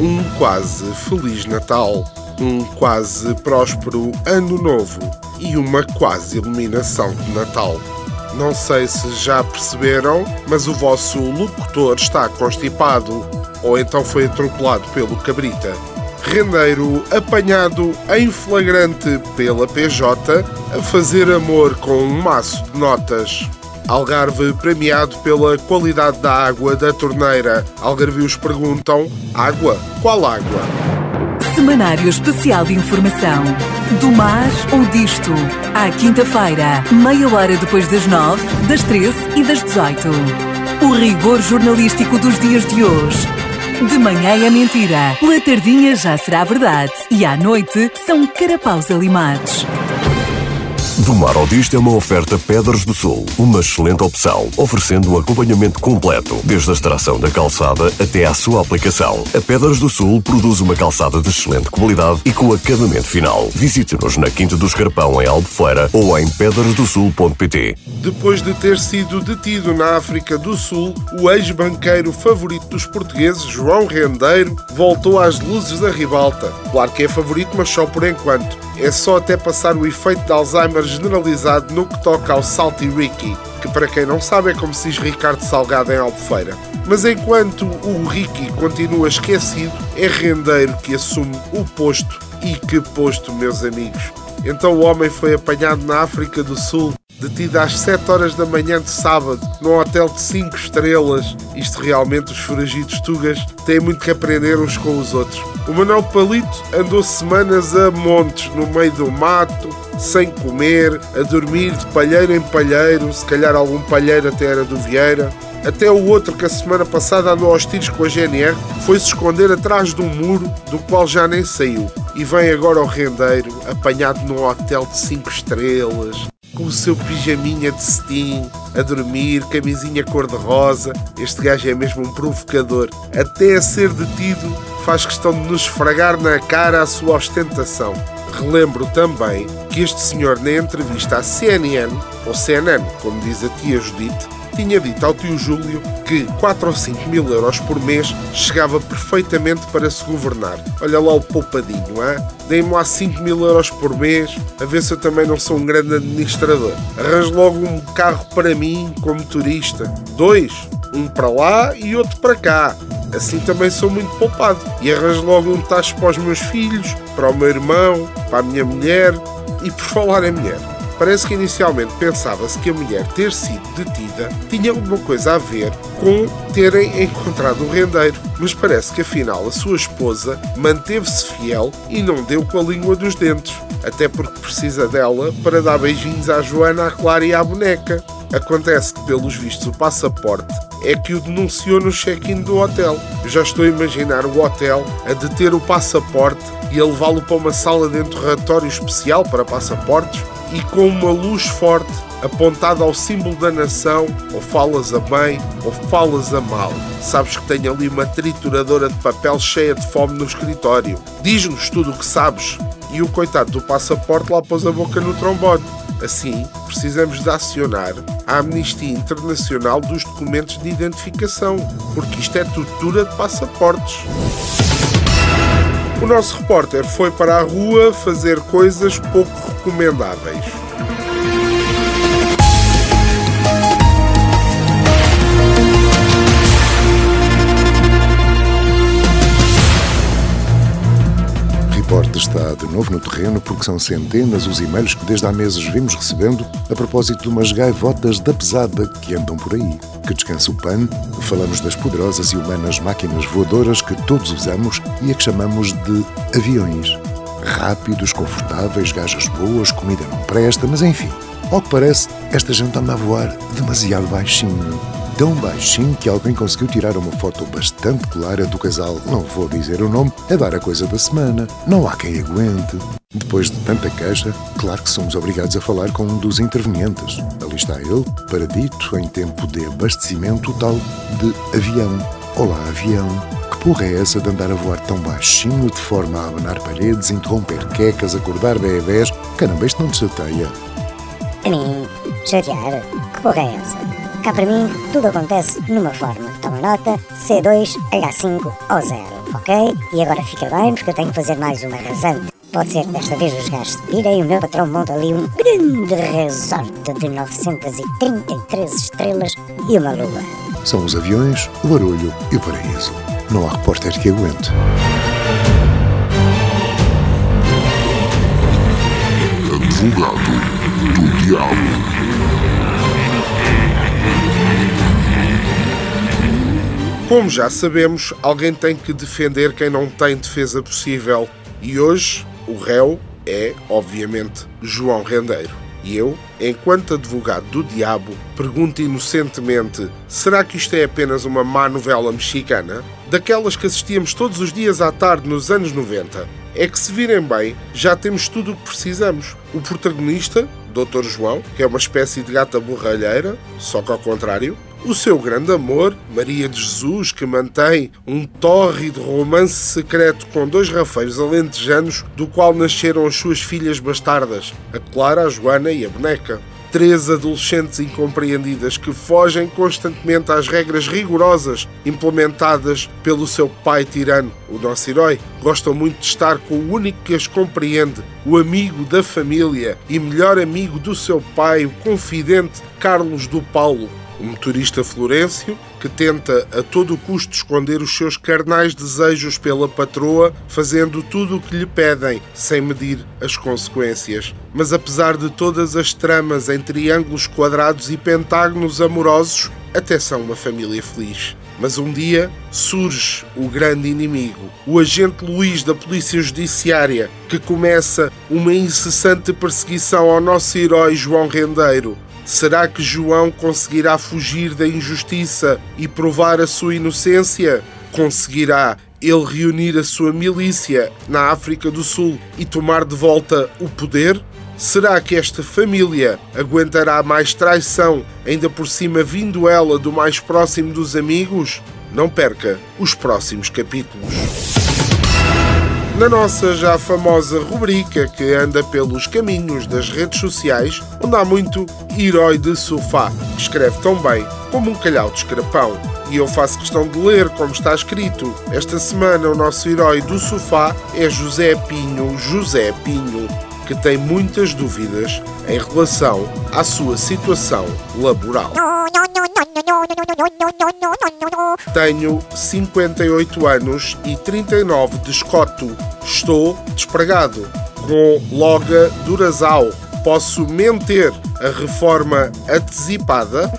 Um quase Feliz Natal, um quase próspero Ano Novo e uma quase iluminação de Natal. Não sei se já perceberam, mas o vosso locutor está constipado ou então foi atropelado pelo cabrita. Rendeiro apanhado em flagrante pela PJ a fazer amor com um maço de notas. Algarve premiado pela qualidade da água da torneira. Algarvios perguntam: água? Qual água? Semanário Especial de Informação. Do mar ou disto. À quinta-feira, meia hora depois das nove, das treze e das dezoito. O rigor jornalístico dos dias de hoje. De manhã é mentira, pela tardinha já será verdade e à noite são carapaus alimados. Do Mar ao Disto é uma oferta Pedras do Sul, uma excelente opção, oferecendo um acompanhamento completo, desde a extração da calçada até à sua aplicação. A Pedras do Sul produz uma calçada de excelente qualidade e com acabamento final. Visite-nos na Quinta do Escarpão, em Albufeira, ou em pedrasdosul.pt. Depois de ter sido detido na África do Sul, o ex-banqueiro favorito dos portugueses, João Rendeiro, voltou às luzes da ribalta. Claro que é favorito, mas só por enquanto. É só até passar o efeito de Alzheimer generalizado no que toca ao Salty Ricky, que para quem não sabe é como se diz Ricardo Salgado em Albufeira. Mas enquanto o Ricky continua esquecido, é Rendeiro que assume o posto. E que posto, meus amigos! Então o homem foi apanhado na África do Sul, detido às 7 horas da manhã de sábado, num hotel de 5 estrelas. Isto realmente os foragidos tugas têm muito que aprender uns com os outros. O Manuel Palito andou semanas a montes, no meio do mato, sem comer, a dormir de palheiro em palheiro, se calhar algum palheiro até era do Vieira. Até o outro que a semana passada andou aos tiros com a GNR foi se esconder atrás de um muro do qual já nem saiu. E vem agora ao rendeiro, apanhado num hotel de 5 estrelas, com o seu pijaminha de cetim, a dormir, camisinha cor-de-rosa. Este gajo é mesmo um provocador. Até a ser detido, faz questão de nos esfregar na cara a sua ostentação. Relembro também que este senhor, na entrevista à CNN, ou CNN, como diz a tia Judite, tinha dito ao tio Júlio que 4 ou 5 mil euros por mês chegava perfeitamente para se governar. Olha lá o poupadinho, hã? Deem-me lá 5 mil euros por mês, a ver se eu também não sou um grande administrador. Arranjo logo um carro para mim, como turista. Dois, um para lá e outro para cá. Assim também sou muito poupado. E arranjo logo um tacho para os meus filhos, para o meu irmão, para a minha mulher. E por falar em mulher, Parece que inicialmente pensava-se que a mulher ter sido detida tinha alguma coisa a ver com terem encontrado um rendeiro, mas parece que afinal a sua esposa manteve-se fiel e não deu com a língua dos dentes, até porque precisa dela para dar beijinhos à Joana, à Clara e à boneca. Acontece pelos vistos, o passaporte é que o denunciou no check-in do hotel. Eu já estou a imaginar o hotel a deter o passaporte e a levá-lo para uma sala de interrogatório especial para passaportes e com uma luz forte apontada ao símbolo da nação, ou falas a bem ou falas a mal. Sabes que tenho ali uma trituradora de papel cheia de fome no escritório. Diz-nos tudo o que sabes. E o coitado do passaporte lá pôs a boca no trombone. Assim, precisamos de acionar a Amnistia Internacional dos documentos de identificação, porque isto é tortura de passaportes. O nosso repórter foi para a rua fazer coisas pouco recomendáveis. Repórter está de novo no terreno porque são centenas os e-mails que desde há meses vimos recebendo a propósito de umas gaivotas da pesada que andam por aí. Que descansa o pano, falamos das poderosas e humanas máquinas voadoras que todos usamos e a que chamamos de aviões. Rápidos, confortáveis, gajas boas, comida não presta, mas enfim. Ao que parece, esta gente anda a voar demasiado baixinho. Tão baixinho que alguém conseguiu tirar uma foto bastante clara do casal, não vou dizer o nome, a dar a coisa da semana. Não há quem aguente. Depois de tanta queixa, claro que somos obrigados a falar com um dos intervenientes. Ali está ele, paradito em tempo de abastecimento tal de avião. Olá, avião. Que porra é essa de andar a voar tão baixinho, de forma a abanar paredes, interromper quecas, acordar bebés? Caramba, isto não te chateia. A mim, chatear? Que porra é essa? Cá para mim, tudo acontece numa forma. Toma nota, C2H5 ou 0, ok? E agora fica bem, porque eu tenho que fazer mais uma rasante. Pode ser que desta vez os gajos se pirem e o meu patrão monta ali um grande resort de 933 estrelas e uma lua. São os aviões, o barulho e o paraíso. Não há repórter que aguente. Advogado do Diabo. Como já sabemos, alguém tem que defender quem não tem defesa possível. E hoje, o réu é, obviamente, João Rendeiro. E eu, enquanto advogado do diabo, pergunto inocentemente: será que isto é apenas uma má novela mexicana? Daquelas que assistíamos todos os dias à tarde nos anos 90. É que se virem bem, já temos tudo o que precisamos. O protagonista, Dr. João, que é uma espécie de gata borralheira, só que ao contrário, o seu grande amor, Maria de Jesus, que mantém um tórrido romance secreto com dois rafeiros alentejanos, do qual nasceram as suas filhas bastardas, a Clara, a Joana e a Boneca. Três adolescentes incompreendidas que fogem constantemente às regras rigorosas implementadas pelo seu pai tirano, o nosso herói. Gostam muito de estar com o único que as compreende, o amigo da família e melhor amigo do seu pai, o confidente Carlos do Paulo o motorista Florencio, que tenta a todo custo esconder os seus carnais desejos pela patroa, fazendo tudo o que lhe pedem, sem medir as consequências. Mas apesar de todas as tramas em triângulos quadrados e pentágonos amorosos, até são uma família feliz. Mas um dia surge o grande inimigo, o agente Luís da Polícia Judiciária, que começa uma incessante perseguição ao nosso herói João Rendeiro, Será que João conseguirá fugir da injustiça e provar a sua inocência? Conseguirá ele reunir a sua milícia na África do Sul e tomar de volta o poder? Será que esta família aguentará mais traição, ainda por cima vindo ela do mais próximo dos amigos? Não perca os próximos capítulos na nossa já famosa rubrica que anda pelos caminhos das redes sociais, onde há muito herói de sofá, que escreve tão bem como um calhau de escrapão. E eu faço questão de ler como está escrito. Esta semana o nosso herói do sofá é José Pinho, José Pinho, que tem muitas dúvidas em relação à sua situação laboral. Tenho 58 anos e 39 de escoto. Estou despregado. Com loga Durazal. Posso mentir a reforma antecipada?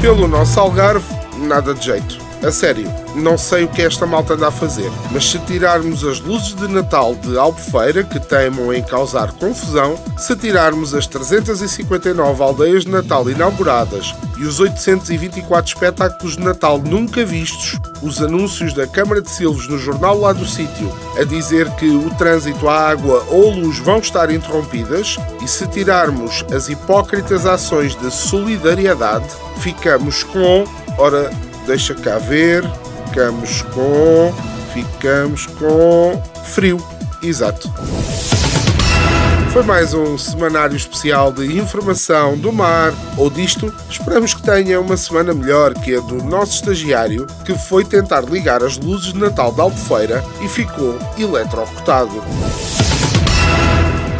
Pelo nosso Algarve, nada de jeito. A sério, não sei o que esta malta anda a fazer, mas se tirarmos as luzes de Natal de Albufeira, que teimam em causar confusão, se tirarmos as 359 aldeias de Natal inauguradas e os 824 espetáculos de Natal nunca vistos, os anúncios da Câmara de Silves no jornal lá do sítio a dizer que o trânsito, a água ou luz vão estar interrompidas, e se tirarmos as hipócritas ações de solidariedade, ficamos com, ora, deixa cá ver, ficamos com. Ficamos com. frio. Exato. Foi mais um semanário especial de informação do mar ou disto. Esperamos que tenha uma semana melhor que a do nosso estagiário que foi tentar ligar as luzes de Natal da Albufeira e ficou eletrocutado.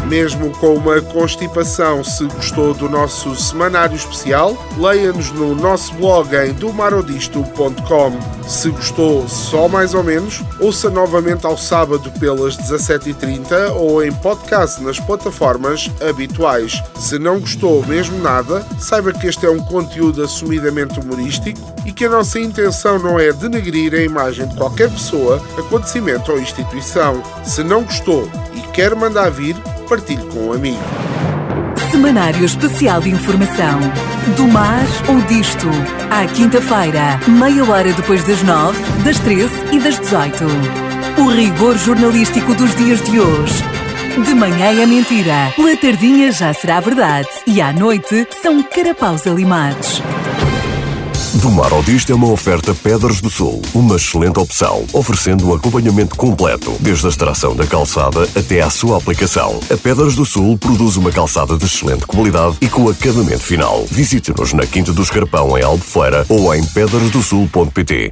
Mesmo com uma constipação, se gostou do nosso semanário especial, leia-nos no nosso blog em domarodisto.com. Se gostou só mais ou menos, ouça novamente ao sábado pelas 17h30 ou em podcast nas plataformas habituais. Se não gostou mesmo nada, saiba que este é um conteúdo assumidamente humorístico e que a nossa intenção não é denegrir a imagem de qualquer pessoa, acontecimento ou instituição. Se não gostou e quer mandar vir, partilhe com um amigo. Semanário Especial de Informação. Do mar ou disto. À quinta-feira, meia hora depois das nove, das treze e das dezoito. O rigor jornalístico dos dias de hoje. De manhã é mentira, pela tardinha já será verdade e à noite são carapaus alimados. Do Mar ao Disto é uma oferta Pedras do Sul, uma excelente opção, oferecendo um acompanhamento completo, desde a extração da calçada até à sua aplicação. A Pedras do Sul produz uma calçada de excelente qualidade e com acabamento final. Visite-nos na Quinta do Escarpão, em Albufeira, ou em pedrasdosul.pt.